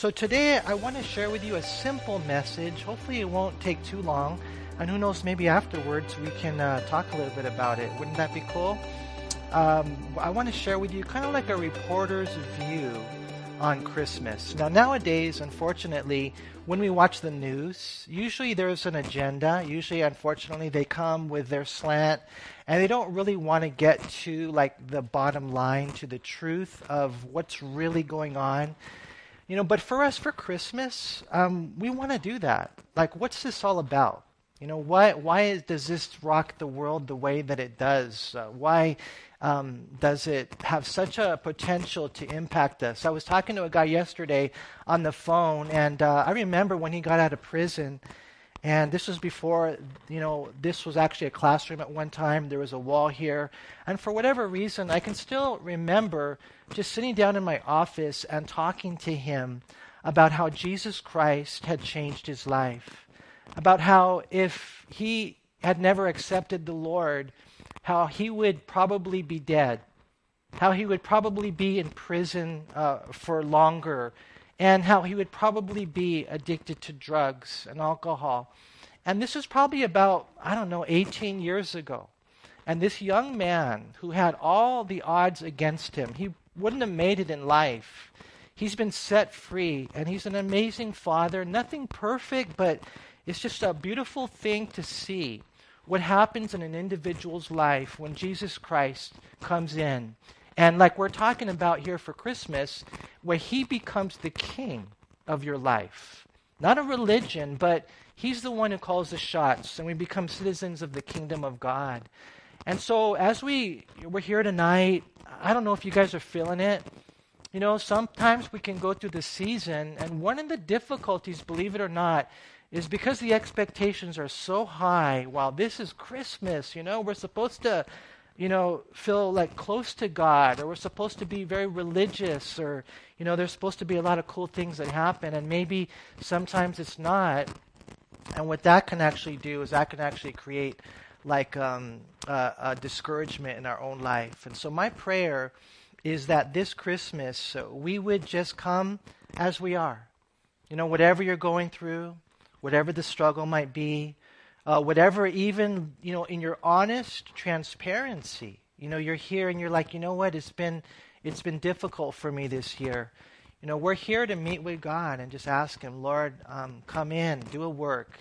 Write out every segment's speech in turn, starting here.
So today I want to share with you a simple message. Hopefully it won't take too long. And who knows, maybe afterwards we can uh, talk a little bit about it. Wouldn't that be cool? Um, I want to share with you kind of like a reporter's view on Christmas. Now, nowadays, unfortunately, when we watch the news, usually there's an agenda. Usually, unfortunately, they come with their slant and they don't really want to get to like the bottom line, to the truth of what's really going on. You know, but for us, for Christmas, um, we want to do that. Like, what's this all about? You know, why why is, does this rock the world the way that it does? Uh, why um, does it have such a potential to impact us? I was talking to a guy yesterday on the phone, and uh, I remember when he got out of prison, and this was before, you know, this was actually a classroom at one time. There was a wall here, and for whatever reason, I can still remember just sitting down in my office and talking to him about how Jesus Christ had changed his life, about how if he had never accepted the Lord, how he would probably be dead, how he would probably be in prison uh, for longer, and how he would probably be addicted to drugs and alcohol. And this was probably about, I don't know, 18 years ago. And this young man who had all the odds against him, he wouldn't have made it in life. He's been set free, and he's an amazing father. Nothing perfect, but it's just a beautiful thing to see what happens in an individual's life when Jesus Christ comes in. And like we're talking about here for Christmas, where he becomes the king of your life. Not a religion, but he's the one who calls the shots, and we become citizens of the kingdom of God. And so as we we're here tonight, I don't know if you guys are feeling it. You know, sometimes we can go through the season, and one of the difficulties, believe it or not, is because the expectations are so high. While this is Christmas, you know, we're supposed to, you know, feel like close to God, or we're supposed to be very religious, or, you know, there's supposed to be a lot of cool things that happen, and maybe sometimes it's not. And what that can actually do is that can actually create like um, uh, a discouragement in our own life. And so my prayer is that this Christmas we would just come as we are. You know, whatever you're going through, whatever the struggle might be, uh, whatever, even, you know, in your honest transparency. You know, you're here and you're like, you know what, it's been, it's been difficult for me this year. You know, we're here to meet with God and just ask Him, Lord, um, come in, do a work.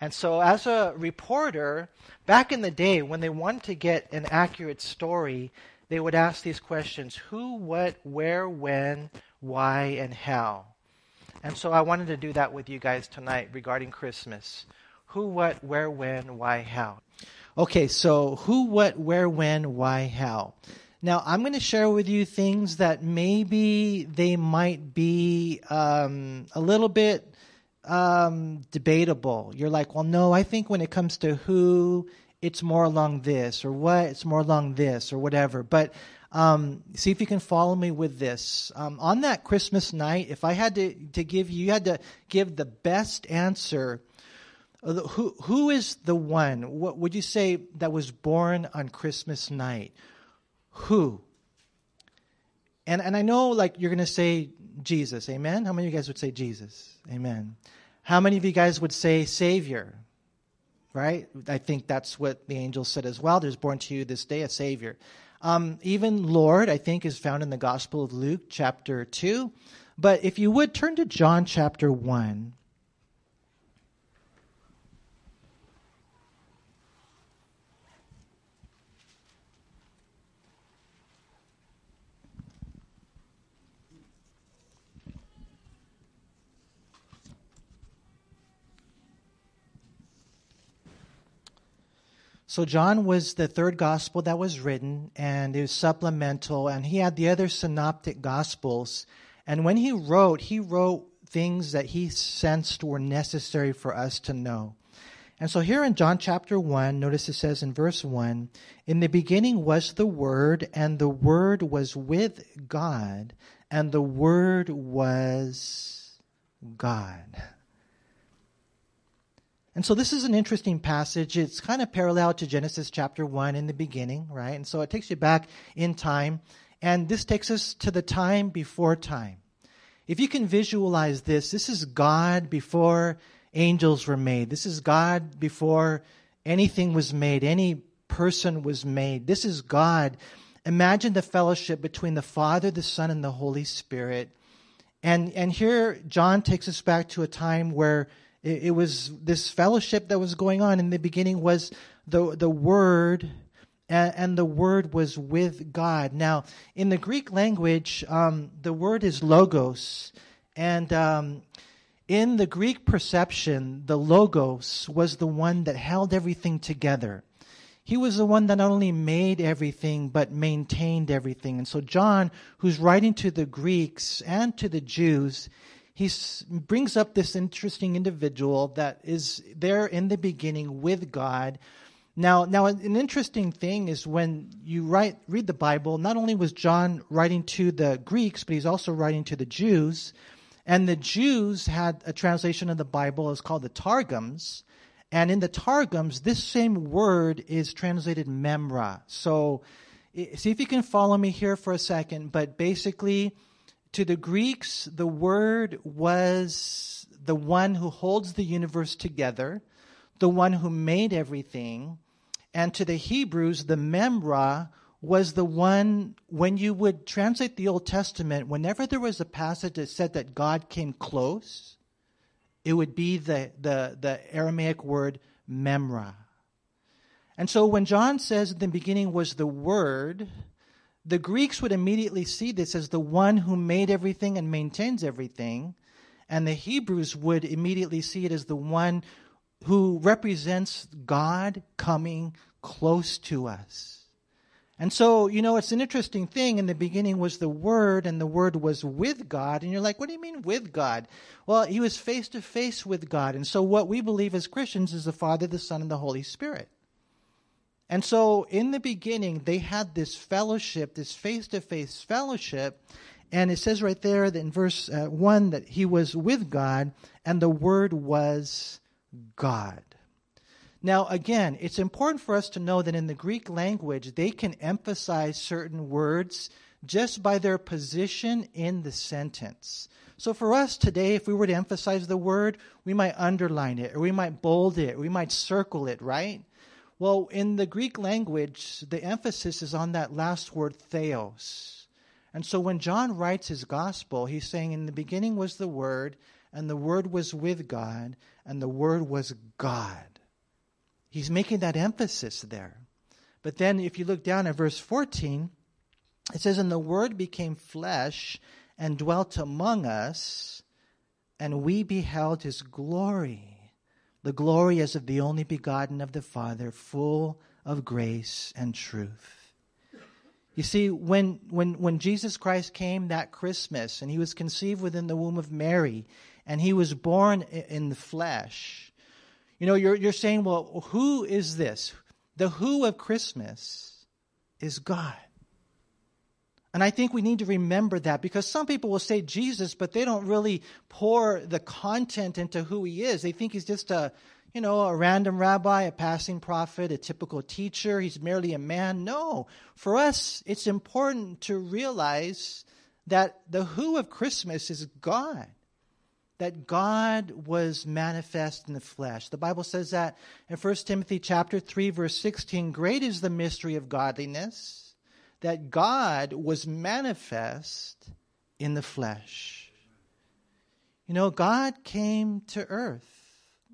And so, as a reporter, back in the day, when they wanted to get an accurate story, they would ask these questions who, what, where, when, why, and how. And so I wanted to do that with you guys tonight regarding Christmas. Who, what, where, when, why, how. Okay, so who, what, where, when, why, how. Now, I'm going to share with you things that maybe they might be um, a little bit um, debatable. You're like, well, no, I think when it comes to who, it's more along this, or what, it's more along this, or whatever. But um, see if you can follow me with this. Um, on that Christmas night, if I had to, to give you, you had to give the best answer. Uh, who, who is the one, what would you say, that was born on Christmas night? Who? And, and I know, like, you're to say Jesus. Amen? How many of you guys would say Jesus? Amen. How many of you guys would say Savior? Right? I think that's what the angel said as well. There's born to you this day a Savior. Um, even Lord, I think, is found in the Gospel of Luke, chapter 2. But if you would turn to John chapter 1. So John was the third gospel that was written, and it was supplemental, and he had the other synoptic gospels. And when he wrote, he wrote things that he sensed were necessary for us to know. And so here in John chapter 1, notice it says in verse 1 In the beginning was the Word, and the Word was with God, and the Word was God. And so this is an interesting passage. It's kind of parallel to Genesis chapter 1 in the beginning, right? And so it takes you back in time. And this takes us to the time before time. if you can visualize this, this is God before angels were made. This is God before anything was made, any person was made. This is God. Imagine the fellowship between the Father, the Son, and the Holy Spirit. And, and here, John takes us back to a time where it, it was this fellowship that was going on. In the beginning was the, the Word, and, and the Word was with God. Now, in the Greek language, um, the word is logos. And um, in the Greek perception, the logos was the one that held everything together. He was the one that not only made everything, but maintained everything. And so, John, who's writing to the Greeks and to the Jews, he brings up this interesting individual that is there in the beginning with God, now, now an interesting thing is when you write, read the Bible, not only was John writing to the Greeks, but he's also writing to the Jews. And the Jews had a translation of the Bible, it's called the Targums. And in the Targums, this same word is translated memra. So, see if you can follow me here for a second. But basically, to the Greeks, the word was the one who holds the universe together, the one who made everything, and to the Hebrews, the Memra was the one, when you would translate the Old Testament, whenever there was a passage that said that God came close, it would be the, the, the Aramaic word Memra. And so when John says in the beginning was the Word, the Greeks would immediately see this as the one who made everything and maintains everything. And the Hebrews would immediately see it as the one who represents God coming close to us. And so, you know, it's an interesting thing. In the beginning was the Word, and the Word was with God. And you're like, what do you mean with God? Well, he was face to face with God. And so, what we believe as Christians is the Father, the Son, and the Holy Spirit. And so, in the beginning, they had this fellowship, this face to face fellowship. And it says right there that in verse uh, 1 that he was with God, and the Word was God. Now, again, it's important for us to know that in the Greek language, they can emphasize certain words just by their position in the sentence. So for us today, if we were to emphasize the word, we might underline it, or we might bold it, or we might circle it, right? Well, in the Greek language, the emphasis is on that last word, theos. And so when John writes his gospel, he's saying, In the beginning was the Word, and the Word was with God, and the Word was God. He's making that emphasis there. But then if you look down at verse 14, it says, And the Word became flesh and dwelt among us, and we beheld his glory, the glory as of the only begotten of the Father, full of grace and truth. You see, when, when, when Jesus Christ came that Christmas and he was conceived within the womb of Mary and he was born in the flesh, you know, you're, you're saying, well, who is this? The who of Christmas is God. And I think we need to remember that because some people will say Jesus, but they don't really pour the content into who he is. They think he's just a, you know, a random rabbi, a passing prophet, a typical teacher. He's merely a man. No. For us, it's important to realize that the who of Christmas is God that God was manifest in the flesh. The Bible says that in 1 Timothy chapter 3 verse 16, great is the mystery of godliness, that God was manifest in the flesh. You know, God came to earth.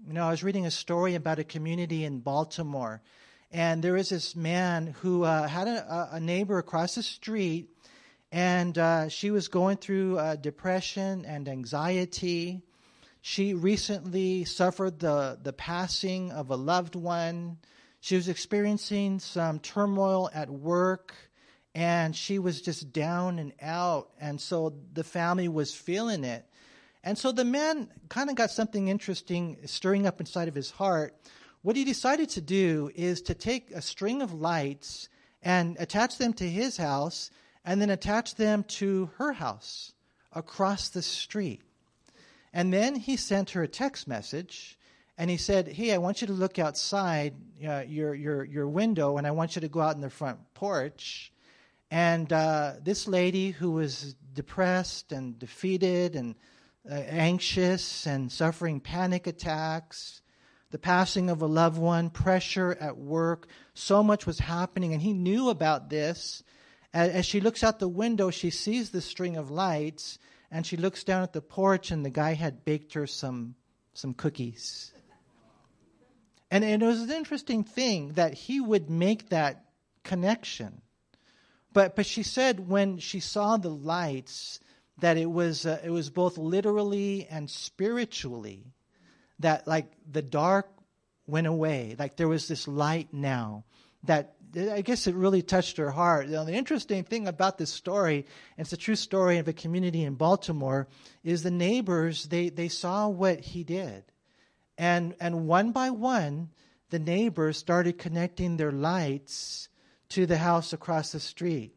You know, I was reading a story about a community in Baltimore, and there was this man who uh, had a, a neighbor across the street and uh, she was going through uh, depression and anxiety. She recently suffered the, the passing of a loved one. She was experiencing some turmoil at work, and she was just down and out. And so the family was feeling it. And so the man kind of got something interesting stirring up inside of his heart. What he decided to do is to take a string of lights and attach them to his house and then attach them to her house across the street. And then he sent her a text message and he said, Hey, I want you to look outside uh, your, your, your window and I want you to go out in the front porch And uh, this lady who was depressed and defeated and uh, anxious and suffering panic attacks, the passing of a loved one, pressure at work, so much was happening. And he knew about this. As she looks out the window, she sees the string of lights and she looks down at the porch, and the guy had baked her some, some cookies. And, and it was an interesting thing that he would make that connection. But, but she said when she saw the lights, that it was, uh, it was both literally and spiritually, that like the dark went away. Like there was this light now that I guess it really touched her heart. You know, the interesting thing about this story, and it's a true story of a community in Baltimore, is the neighbors they, they saw what he did. And and one by one, the neighbors started connecting their lights to the house across the street.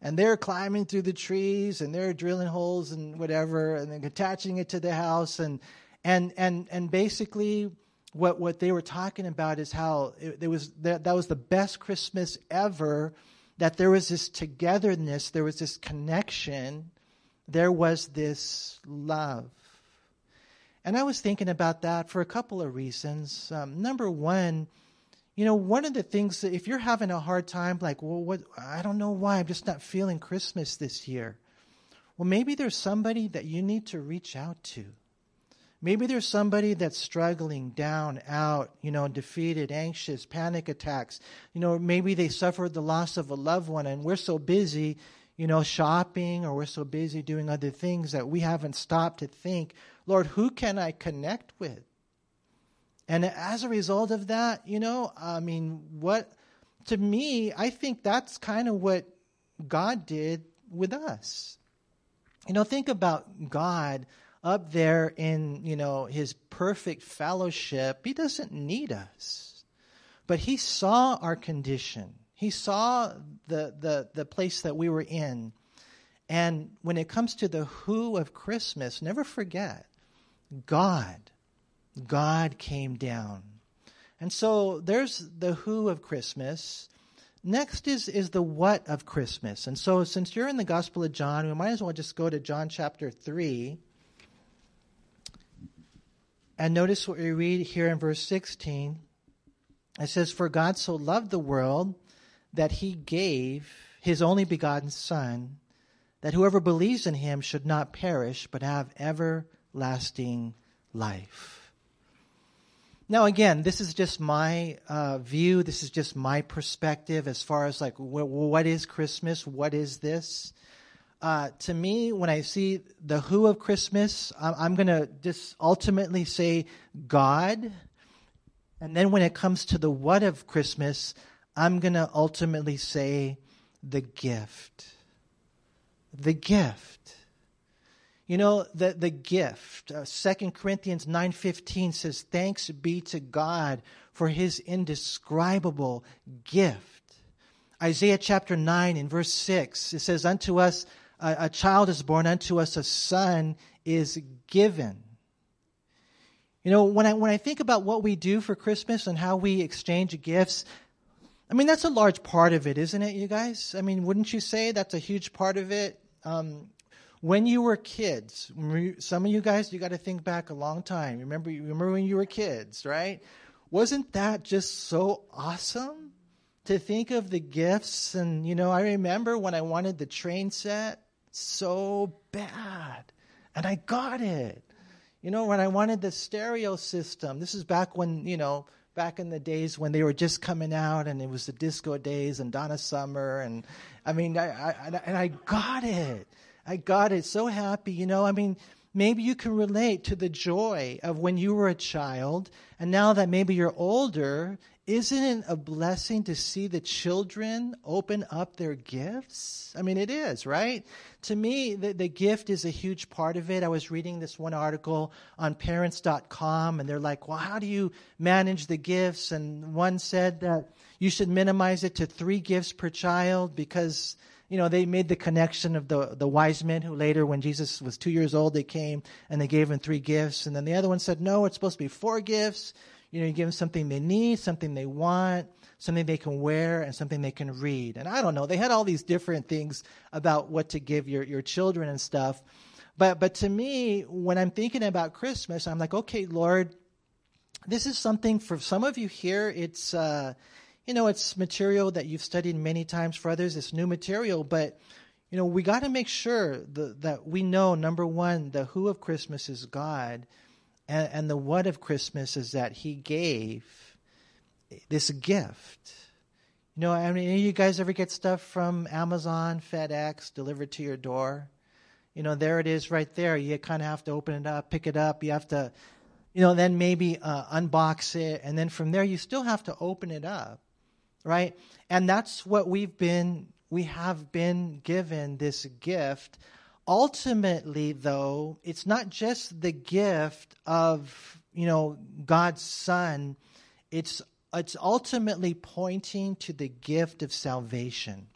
And they're climbing through the trees and they're drilling holes and whatever and then attaching it to the house and and and and basically what what they were talking about is how it, it was that, that was the best Christmas ever. That there was this togetherness, there was this connection, there was this love. And I was thinking about that for a couple of reasons. Um, number one, you know, one of the things that if you're having a hard time, like, well, what, I don't know why, I'm just not feeling Christmas this year. Well, maybe there's somebody that you need to reach out to. Maybe there's somebody that's struggling down, out, you know, defeated, anxious, panic attacks. You know, maybe they suffered the loss of a loved one and we're so busy, you know, shopping or we're so busy doing other things that we haven't stopped to think, Lord, who can I connect with? And as a result of that, you know, I mean, what, to me, I think that's kind of what God did with us. You know, think about God up there in, you know, his perfect fellowship, he doesn't need us. But he saw our condition. He saw the, the, the place that we were in. And when it comes to the who of Christmas, never forget God. God came down. And so there's the who of Christmas. Next is, is the what of Christmas. And so since you're in the Gospel of John, we might as well just go to John chapter 3. And notice what we read here in verse 16. It says, For God so loved the world that he gave his only begotten Son, that whoever believes in him should not perish, but have everlasting life. Now, again, this is just my uh, view. This is just my perspective as far as like, wh- what is Christmas? What is this? uh, to me, when I see the who of Christmas, I'm, I'm going to just ultimately say God. And then when it comes to the what of Christmas, I'm going to ultimately say the gift. The gift. You know, the, the gift. Uh, 2 Corinthians 9.15 says, Thanks be to God for his indescribable gift. Isaiah chapter 9 in verse 6, it says, Unto us a, a child is born unto us, a son is given. You know, when I, when I think about what we do for Christmas and how we exchange gifts, I mean, that's a large part of it, isn't it, you guys? I mean, wouldn't you say that's a huge part of it? Um, when you were kids, some of you guys, you got to think back a long time. Remember, remember when you were kids, right? Wasn't that just so awesome to think of the gifts? And, you know, I remember when I wanted the train set so bad. And I got it. You know, when I wanted the stereo system, this is back when, you know, back in the days when they were just coming out and it was the disco days and Donna Summer. And I mean, I, I, and I got it. I got it. So happy. You know, I mean, maybe you can relate to the joy of when you were a child and now that maybe you're older isn't it a blessing to see the children open up their gifts? I mean, it is, right? To me, the, the gift is a huge part of it. I was reading this one article on parents.com, and they're like, well, how do you manage the gifts? And one said that you should minimize it to three gifts per child because you know, they made the connection of the, the wise men who later, when Jesus was two years old, they came and they gave him three gifts. And then the other one said, no, it's supposed to be four gifts You know, you give them something they need, something they want, something they can wear, and something they can read. And I don't know, they had all these different things about what to give your, your children and stuff. But, but to me, when I'm thinking about Christmas, I'm like, okay, Lord, this is something for some of you here. It's, uh, you know, it's material that you've studied many times. For others, it's new material. But, you know, we got to make sure the, that we know, number one, the who of Christmas is God, and, and the what of Christmas is that He gave this gift. You know, I mean, you guys ever get stuff from Amazon, FedEx, delivered to your door? You know, there it is right there. You kind of have to open it up, pick it up. You have to, you know, then maybe uh, unbox it. And then from there, you still have to open it up, right? And that's what we've been, we have been given this gift. Ultimately, though, it's not just the gift of, you know, God's Son. It's, it's ultimately pointing to the gift of salvation.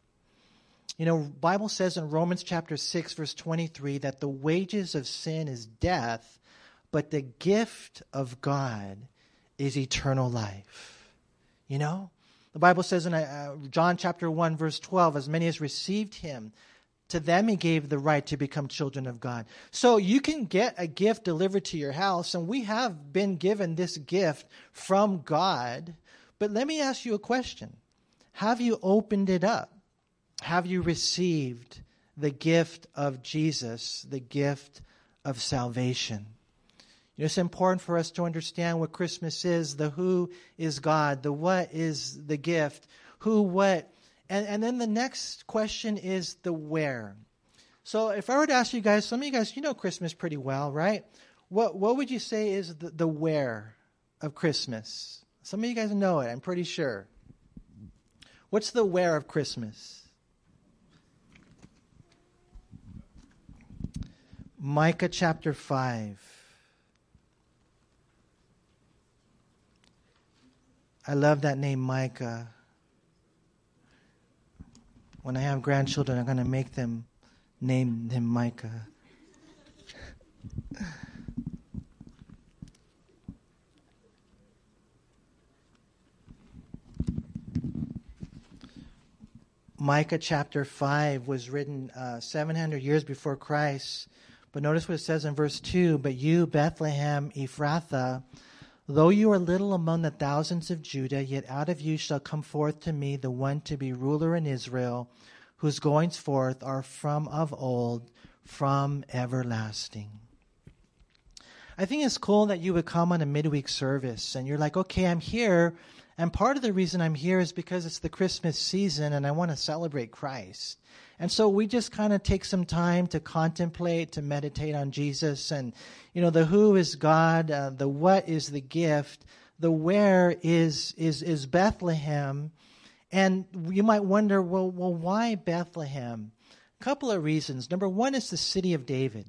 You know, Bible says in Romans chapter 6 verse 23 that the wages of sin is death, but the gift of God is eternal life. You know? The Bible says in uh, John chapter 1 verse 12 as many as received him to them he gave the right to become children of God. So you can get a gift delivered to your house and we have been given this gift from God. But let me ask you a question. Have you opened it up? have you received the gift of Jesus, the gift of salvation? It's important for us to understand what Christmas is. The who is God, the what is the gift, who, what. And, and then the next question is the where. So if I were to ask you guys, some of you guys, you know Christmas pretty well, right? What, what would you say is the, the where of Christmas? Some of you guys know it, I'm pretty sure. What's the where of Christmas? Micah chapter 5. I love that name, Micah. When I have grandchildren, I'm going to make them name him Micah. Micah chapter 5 was written uh, 700 years before Christ but notice what it says in verse 2 But you, Bethlehem Ephrathah, though you are little among the thousands of Judah, yet out of you shall come forth to me the one to be ruler in Israel, whose goings forth are from of old, from everlasting. I think it's cool that you would come on a midweek service and you're like, okay, I'm here. And part of the reason I'm here is because it's the Christmas season and I want to celebrate Christ. And so we just kind of take some time to contemplate, to meditate on Jesus. And, you know, the who is God, uh, the what is the gift, the where is, is, is Bethlehem. And you might wonder, well, well, why Bethlehem? A couple of reasons. Number one is the city of David.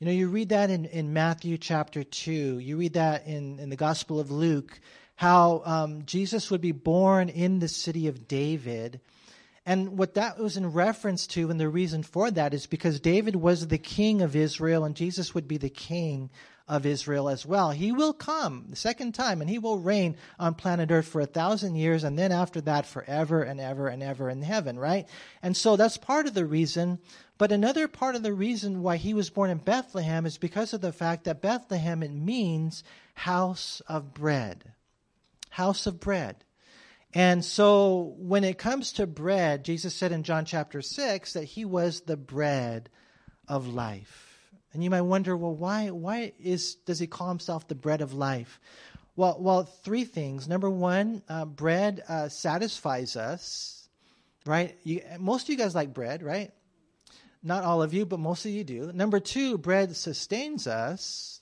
You know, you read that in, in Matthew chapter 2. You read that in, in the Gospel of Luke, how um, Jesus would be born in the city of David. And what that was in reference to, and the reason for that, is because David was the king of Israel, and Jesus would be the king of Israel as well. He will come the second time, and he will reign on planet Earth for a thousand years, and then after that, forever and ever and ever in heaven, right? And so that's part of the reason. But another part of the reason why he was born in Bethlehem is because of the fact that Bethlehem, it means house of bread. House of bread. And so when it comes to bread, Jesus said in John chapter 6 that he was the bread of life. And you might wonder, well, why, why is, does he call himself the bread of life? Well, well three things. Number one, uh, bread uh, satisfies us, right? You, most of you guys like bread, right? Not all of you, but most of you do. Number two, bread sustains us.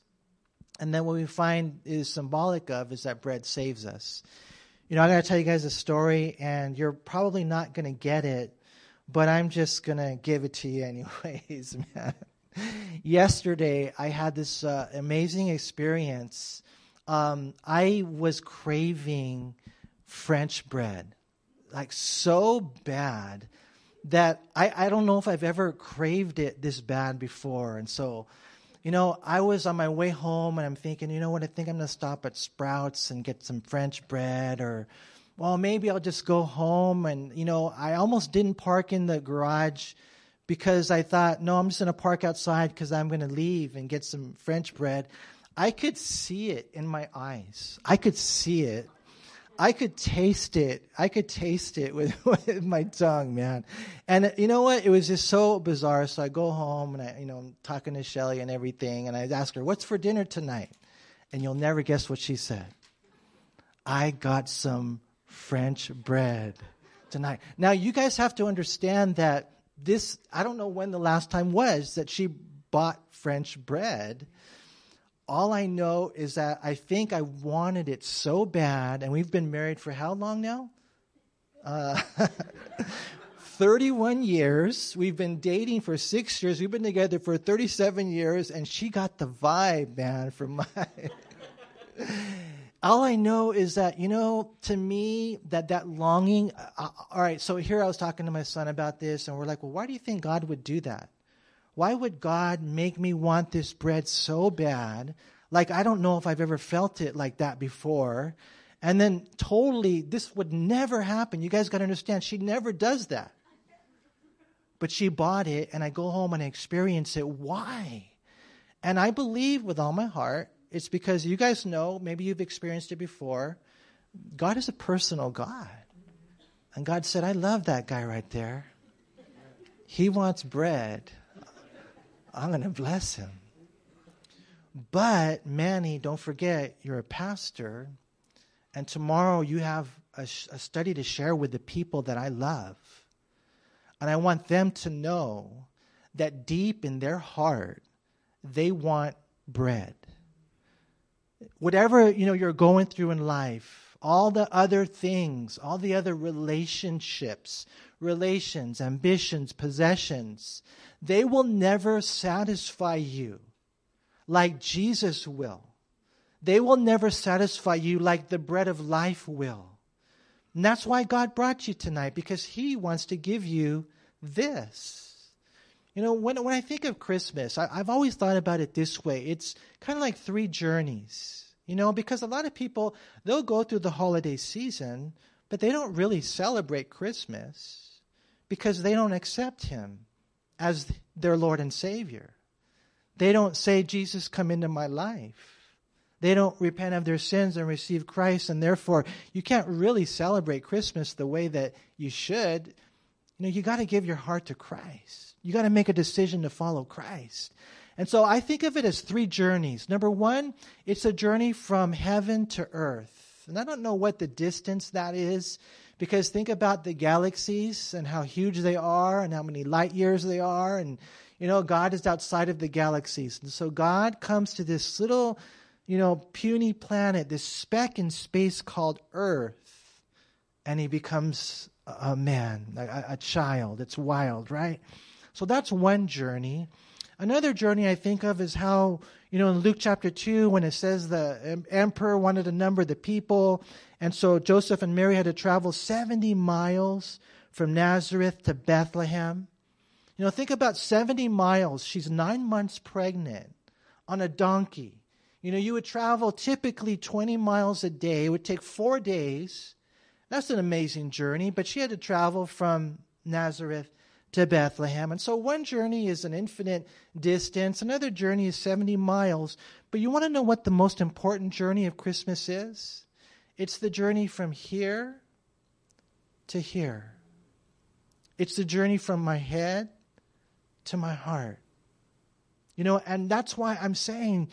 And then what we find is symbolic of is that bread saves us. You know, I got to tell you guys a story, and you're probably not going to get it, but I'm just going to give it to you anyways, man. Yesterday, I had this uh, amazing experience. Um, I was craving French bread, like so bad that I, I don't know if I've ever craved it this bad before. And so you know, I was on my way home and I'm thinking, you know what, I think I'm going to stop at Sprouts and get some French bread or, well, maybe I'll just go home. And, you know, I almost didn't park in the garage because I thought, no, I'm just going to park outside because I'm going to leave and get some French bread. I could see it in my eyes. I could see it. I could taste it. I could taste it with, with my tongue, man. And you know what? It was just so bizarre. So I go home and I, you know, I'm talking to Shelly and everything, and I ask her, "What's for dinner tonight?" And you'll never guess what she said. I got some French bread tonight. Now you guys have to understand that this. I don't know when the last time was that she bought French bread all I know is that I think I wanted it so bad, and we've been married for how long now? Uh, 31 years. We've been dating for six years. We've been together for 37 years, and she got the vibe, man, from my. all I know is that, you know, to me, that that longing. Uh, all right, so here I was talking to my son about this, and we're like, well, why do you think God would do that? Why would God make me want this bread so bad? Like, I don't know if I've ever felt it like that before. And then, totally, this would never happen. You guys got to understand, she never does that. But she bought it, and I go home and I experience it. Why? And I believe with all my heart, it's because you guys know, maybe you've experienced it before. God is a personal God. And God said, I love that guy right there. He wants bread. I'm going to bless him. But, Manny, don't forget, you're a pastor, and tomorrow you have a, a, study to share with the people that I love. And I want them to know that deep in their heart, they want bread. Whatever you know you're going through in life, all the other things, all the other relationships, relations, ambitions, possessions, they will never satisfy you like Jesus will. They will never satisfy you like the bread of life will. And that's why God brought you tonight, because He wants to give you this. You know, when, when I think of Christmas, I, I've always thought about it this way it's kind of like three journeys. You know, because a lot of people, they'll go through the holiday season, but they don't really celebrate Christmas because they don't accept Him as their Lord and Savior. They don't say, Jesus, come into my life. They don't repent of their sins and receive Christ, and therefore you can't really celebrate Christmas the way that you should. You know, you got to give your heart to Christ. You got to make a decision to follow Christ. And so I think of it as three journeys. Number one, it's a journey from heaven to earth. And I don't know what the distance that is because think about the galaxies and how huge they are and how many light years they are. And, you know, God is outside of the galaxies. And so God comes to this little, you know, puny planet, this speck in space called Earth. And he becomes a man, a, a child. It's wild, right? So that's one journey. Another journey I think of is how, you know, in Luke chapter 2, when it says the emperor wanted to number the people, and so Joseph and Mary had to travel 70 miles from Nazareth to Bethlehem. You know, think about 70 miles. She's nine months pregnant on a donkey. You know, you would travel typically 20 miles a day. It would take four days. That's an amazing journey, but she had to travel from Nazareth to Bethlehem. And so one journey is an infinite distance, another journey is 70 miles. But you want to know what the most important journey of Christmas is? It's the journey from here to here. It's the journey from my head to my heart. You know, and that's why I'm saying,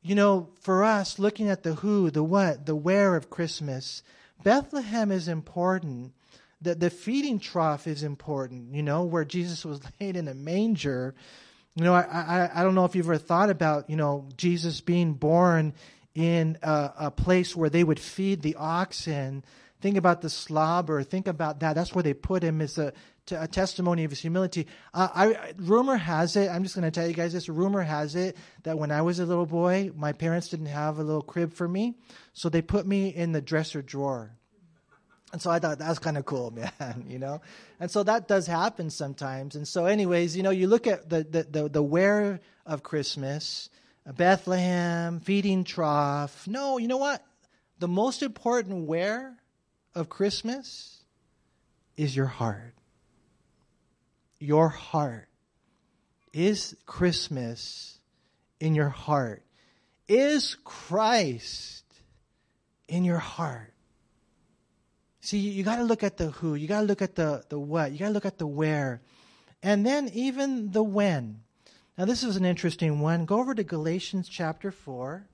you know, for us, looking at the who, the what, the where of Christmas, Bethlehem is important the, the feeding trough is important, you know, where Jesus was laid in a manger. You know, I, I, I don't know if you've ever thought about, you know, Jesus being born in a, a place where they would feed the oxen. Think about the slobber. Think about that. That's where they put him as a, a testimony of his humility. Uh, I, rumor has it, I'm just going to tell you guys this. Rumor has it that when I was a little boy, my parents didn't have a little crib for me, so they put me in the dresser drawer And so I thought that's kind of cool, man, you know? And so that does happen sometimes. And so, anyways, you know, you look at the, the, the, the where of Christmas, uh, Bethlehem, feeding trough. No, you know what? The most important where of Christmas is your heart. Your heart. Is Christmas in your heart? Is Christ in your heart? See, you got to look at the who, you got to look at the, the what, you got to look at the where, and then even the when. Now, this is an interesting one. Go over to Galatians chapter 4.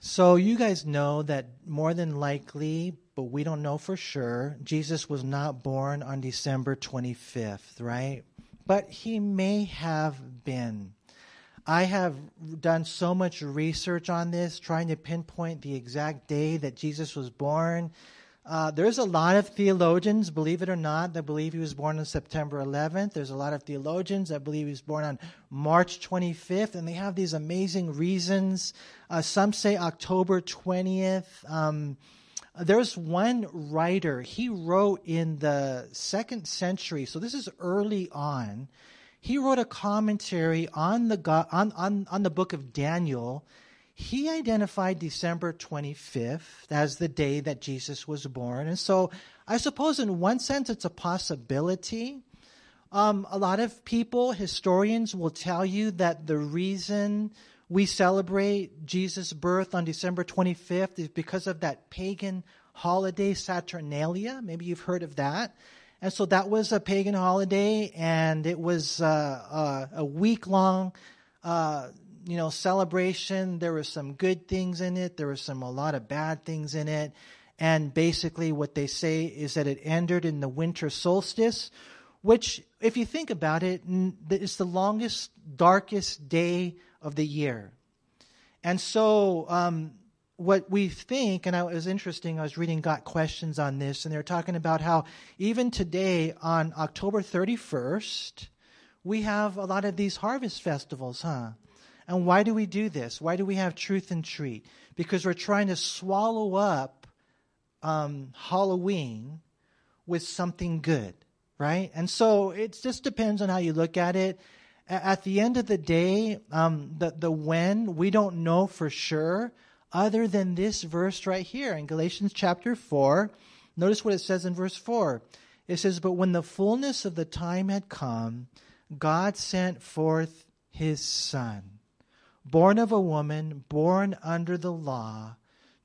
So, you guys know that more than likely, but we don't know for sure, Jesus was not born on December 25th, right? But he may have been. I have done so much research on this, trying to pinpoint the exact day that Jesus was born. Uh, there's a lot of theologians, believe it or not, that believe he was born on September 11th. There's a lot of theologians that believe he was born on March 25th, and they have these amazing reasons. Uh, some say October 20th. Um, there's one writer, he wrote in the second century, so this is early on. He wrote a commentary on the, on, on, on the book of Daniel he identified December 25th as the day that Jesus was born. And so I suppose, in one sense, it's a possibility. Um, a lot of people, historians, will tell you that the reason we celebrate Jesus' birth on December 25th is because of that pagan holiday, Saturnalia. Maybe you've heard of that. And so that was a pagan holiday, and it was uh, uh, a week long uh, you know, celebration. There were some good things in it. There were some a lot of bad things in it. And basically, what they say is that it ended in the winter solstice, which, if you think about it, it, is the longest, darkest day of the year. And so, um, what we think, and it was interesting, I was reading Got Questions on this, and they're talking about how even today, on October 31st, we have a lot of these harvest festivals, huh? And why do we do this? Why do we have truth and treat? Because we're trying to swallow up um, Halloween with something good, right? And so it just depends on how you look at it. At the end of the day, um, the, the when, we don't know for sure, other than this verse right here in Galatians chapter 4. Notice what it says in verse 4. It says, But when the fullness of the time had come, God sent forth his Son born of a woman, born under the law,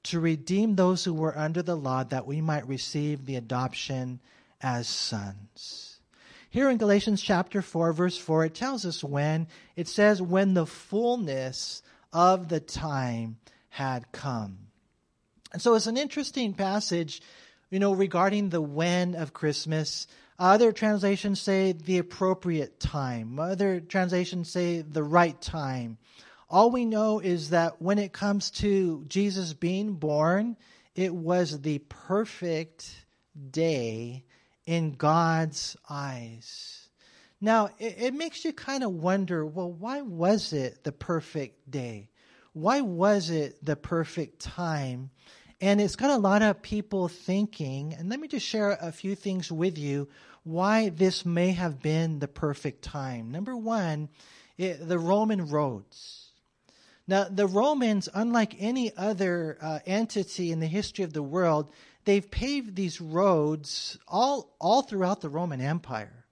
to redeem those who were under the law, that we might receive the adoption as sons. Here in Galatians chapter 4, verse 4, it tells us when. It says, when the fullness of the time had come. And so it's an interesting passage, you know, regarding the when of Christmas. Other translations say the appropriate time. Other translations say the right time. All we know is that when it comes to Jesus being born, it was the perfect day in God's eyes. Now, it, it makes you kind of wonder well, why was it the perfect day? Why was it the perfect time? And it's got a lot of people thinking, and let me just share a few things with you why this may have been the perfect time. Number one, it, the Roman roads. Now, the Romans, unlike any other uh, entity in the history of the world, they've paved these roads all, all throughout the Roman Empire.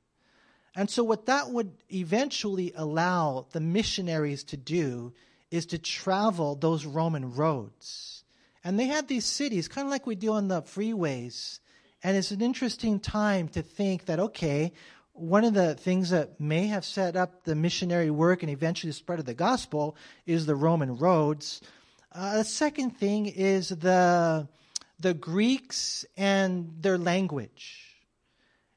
And so, what that would eventually allow the missionaries to do is to travel those Roman roads. And they had these cities, kind of like we do on the freeways. And it's an interesting time to think that, okay, one of the things that may have set up the missionary work and eventually the spread of the gospel is the Roman roads. Uh, the second thing is the, the Greeks and their language.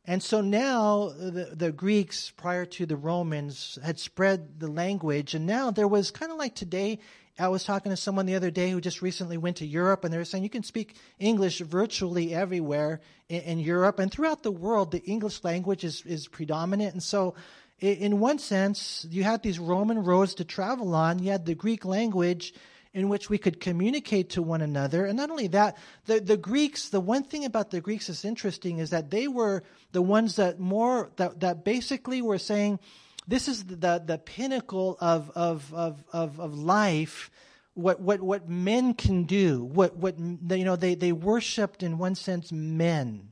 And so now the, the Greeks, prior to the Romans, had spread the language, and now there was kind of like today I was talking to someone the other day who just recently went to Europe, and they were saying you can speak English virtually everywhere in, in Europe and throughout the world. The English language is, is predominant. And so, in one sense, you had these Roman roads to travel on, you had the Greek language in which we could communicate to one another. And not only that, the, the Greeks, the one thing about the Greeks that's interesting is that they were the ones that more, that, that basically were saying, this is the, the pinnacle of, of, of, of, of life, what, what, what men can do, what, what, you know, they, they worshiped in one sense men.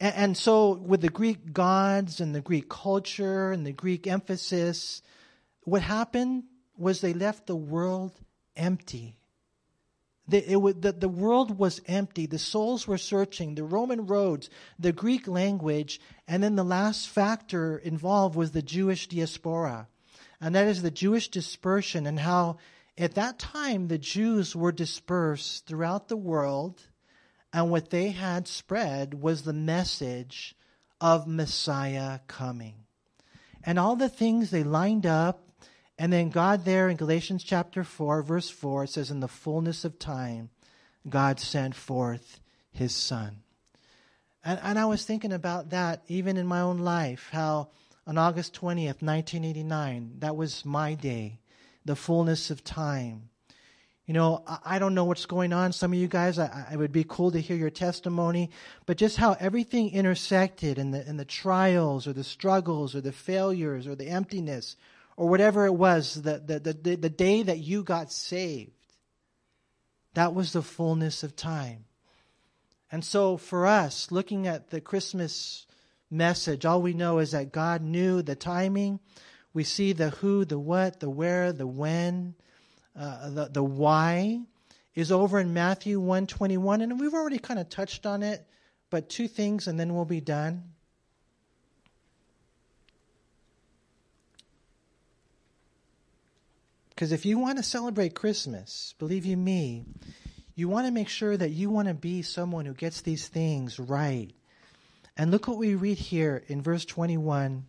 And, and so with the Greek gods and the Greek culture and the Greek emphasis, what happened was they left the world empty. The, it, the, the world was empty. The souls were searching. The Roman roads, the Greek language, and then the last factor involved was the Jewish diaspora. And that is the Jewish dispersion, and how at that time the Jews were dispersed throughout the world, and what they had spread was the message of Messiah coming. And all the things they lined up and then God, there in Galatians chapter 4, verse 4, says, In the fullness of time, God sent forth his Son. And, and I was thinking about that even in my own life, how on August 20th, 1989, that was my day, the fullness of time. You know, I, don't know what's going on. Some of you guys, I, I, would be cool to hear your testimony, but just how everything intersected in the, in the trials or the struggles or the failures or the emptiness or whatever it was, the, the, the, the day that you got saved. That was the fullness of time. And so for us, looking at the Christmas message, all we know is that God knew the timing. We see the who, the what, the where, the when, uh, the, the why is over in Matthew 121. And we've already kind of touched on it, but two things and then we'll be done. Because if you want to celebrate Christmas, believe you me, you want to make sure that you want to be someone who gets these things right. And look what we read here in verse 21.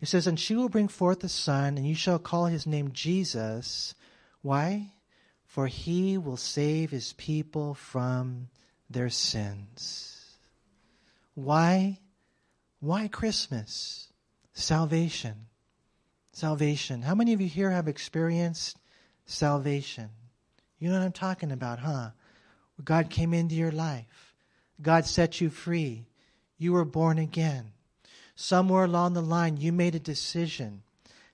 It says, And she will bring forth a son, and you shall call his name Jesus. Why? For he will save his people from their sins. Why? Why Christmas? Salvation salvation. How many of you here have experienced salvation? You know what I'm talking about, huh? God came into your life. God set you free. You were born again. Somewhere along the line, you made a decision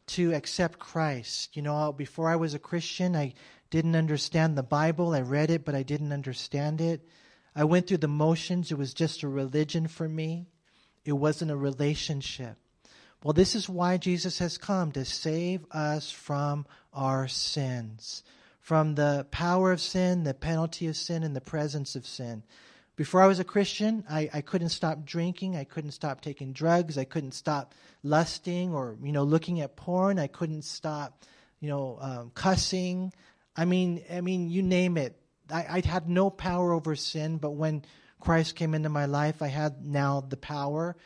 to accept Christ. You know, before I was a Christian, I didn't understand the Bible. I read it, but I didn't understand it. I went through the motions. It was just a religion for me, it wasn't a relationship. Well, this is why Jesus has come to save us from our sins, from the power of sin, the penalty of sin, and the presence of sin. Before I was a Christian, I, I couldn't stop drinking. I couldn't stop taking drugs. I couldn't stop lusting or, you know, looking at porn. I couldn't stop, you know, um, cussing. I mean, I mean, you name it. I, I had no power over sin, but when Christ came into my life, I had now the power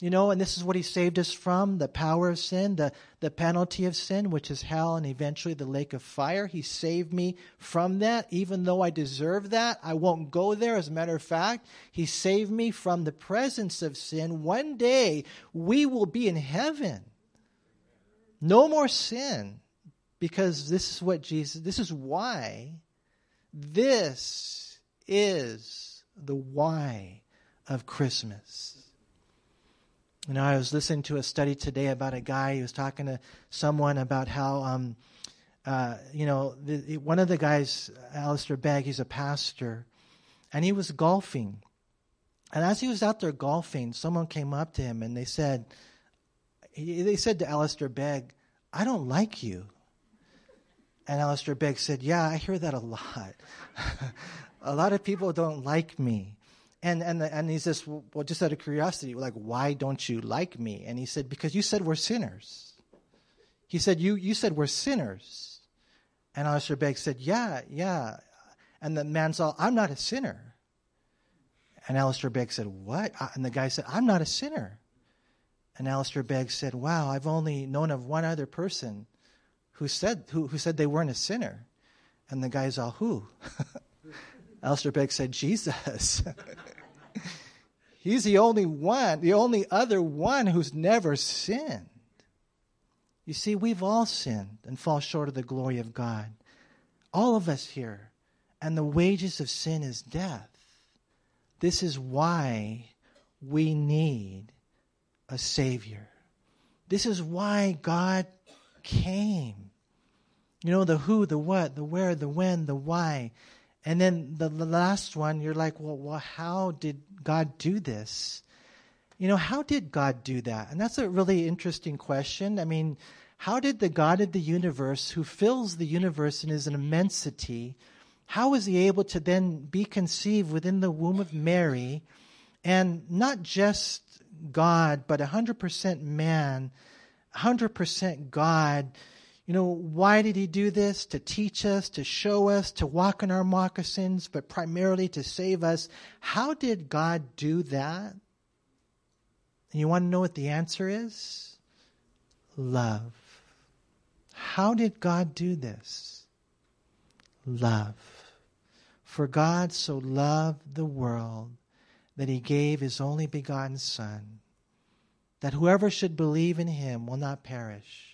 you know, and this is what he saved us from the power of sin, the, the penalty of sin, which is hell and eventually the lake of fire. He saved me from that. Even though I deserve that, I won't go there. As a matter of fact, he saved me from the presence of sin. One day we will be in heaven. No more sin. Because this is what Jesus, this is why, this is the why of Christmas. You know, I was listening to a study today about a guy who was talking to someone about how, um, uh, you know, the, one of the guys, Alistair Begg, he's a pastor, and he was golfing. And as he was out there golfing, someone came up to him and they said, he, they said to Alistair Begg, I don't like you. And Alistair Begg said, Yeah, I hear that a lot. a lot of people don't like me. And, and, and he says, well, just out of curiosity, like, why don't you like me? And he said, because you said we're sinners. He said, you, you said we're sinners. And Alistair Begg said, yeah, yeah. And the man said, I'm not a sinner. And Alistair Begg said, what? Uh, and the guy said, I'm not a sinner. And Alistair Begg said, wow, I've only known of one other person who said who, who said they weren't a sinner. And the guy's all, who? Alistair Begg said, Jesus. He's the only one, the only other one who's never sinned. You see, we've all sinned and fall short of the glory of God. All of us here. And the wages of sin is death. This is why we need a Savior. This is why God came. You know, the who, the what, the where, the when, the why. And then the, the last one, you're like, well, well, how did God do this? You know, how did God do that? And that's a really interesting question. I mean, how did the God of the universe, who fills the universe in his immensity, how was he able to then be conceived within the womb of Mary and not just God, but 100% man, 100% God? You know, why did he do this? To teach us, to show us, to walk in our moccasins, but primarily to save us. How did God do that? And you want to know what the answer is? Love. How did God do this? Love. For God so loved the world that he gave his only begotten Son, that whoever should believe in him will not perish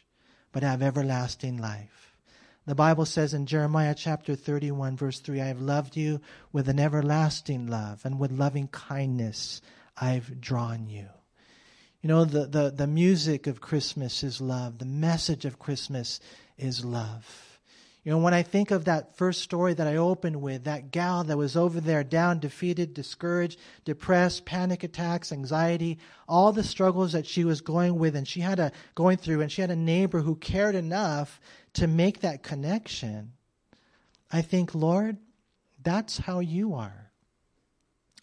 but have everlasting life. The Bible says in Jeremiah chapter 31, verse 3 I have loved you with an everlasting love, and with loving kindness I've drawn you. You know, the, the, the music of Christmas is love, the message of Christmas is love. You know, when I think of that first story that I opened with, that gal that was over there down, defeated, discouraged, depressed, panic attacks, anxiety, all the struggles that she was going with and she had a going through and she had a neighbor who cared enough to make that connection. I think, Lord, that's how you are.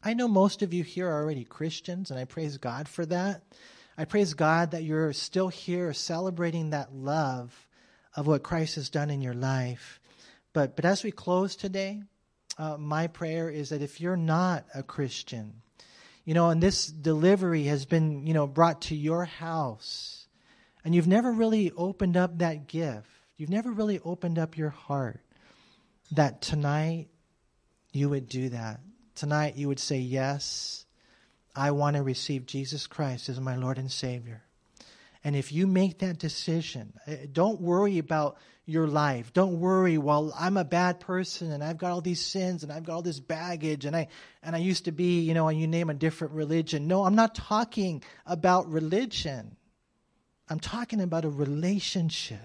I know most of you here are already Christians, and I praise God for that. I praise God that you're still here celebrating that love of what Christ has done in your life. But, but as we close today, uh, my prayer is that if you're not a Christian, you know, and this delivery has been, you know, brought to your house, and you've never really opened up that gift, you've never really opened up your heart, that tonight you would do that. Tonight you would say, Yes, I want to receive Jesus Christ as my Lord and Savior. And if you make that decision, eh, don't worry about your life. Don't worry, well, I'm a bad person and I've got all these sins and I've got all this baggage and I and I used to be, you know, and you name a different religion. No, I'm not talking about religion. I'm talking about a relationship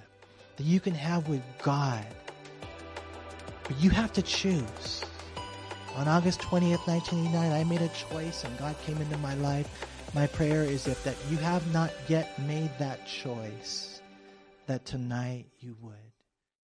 that you can have with God. But you have to choose. On August 20th, 1989, I made a choice and God came into my life my prayer is if that you have not yet made that choice, that tonight you would.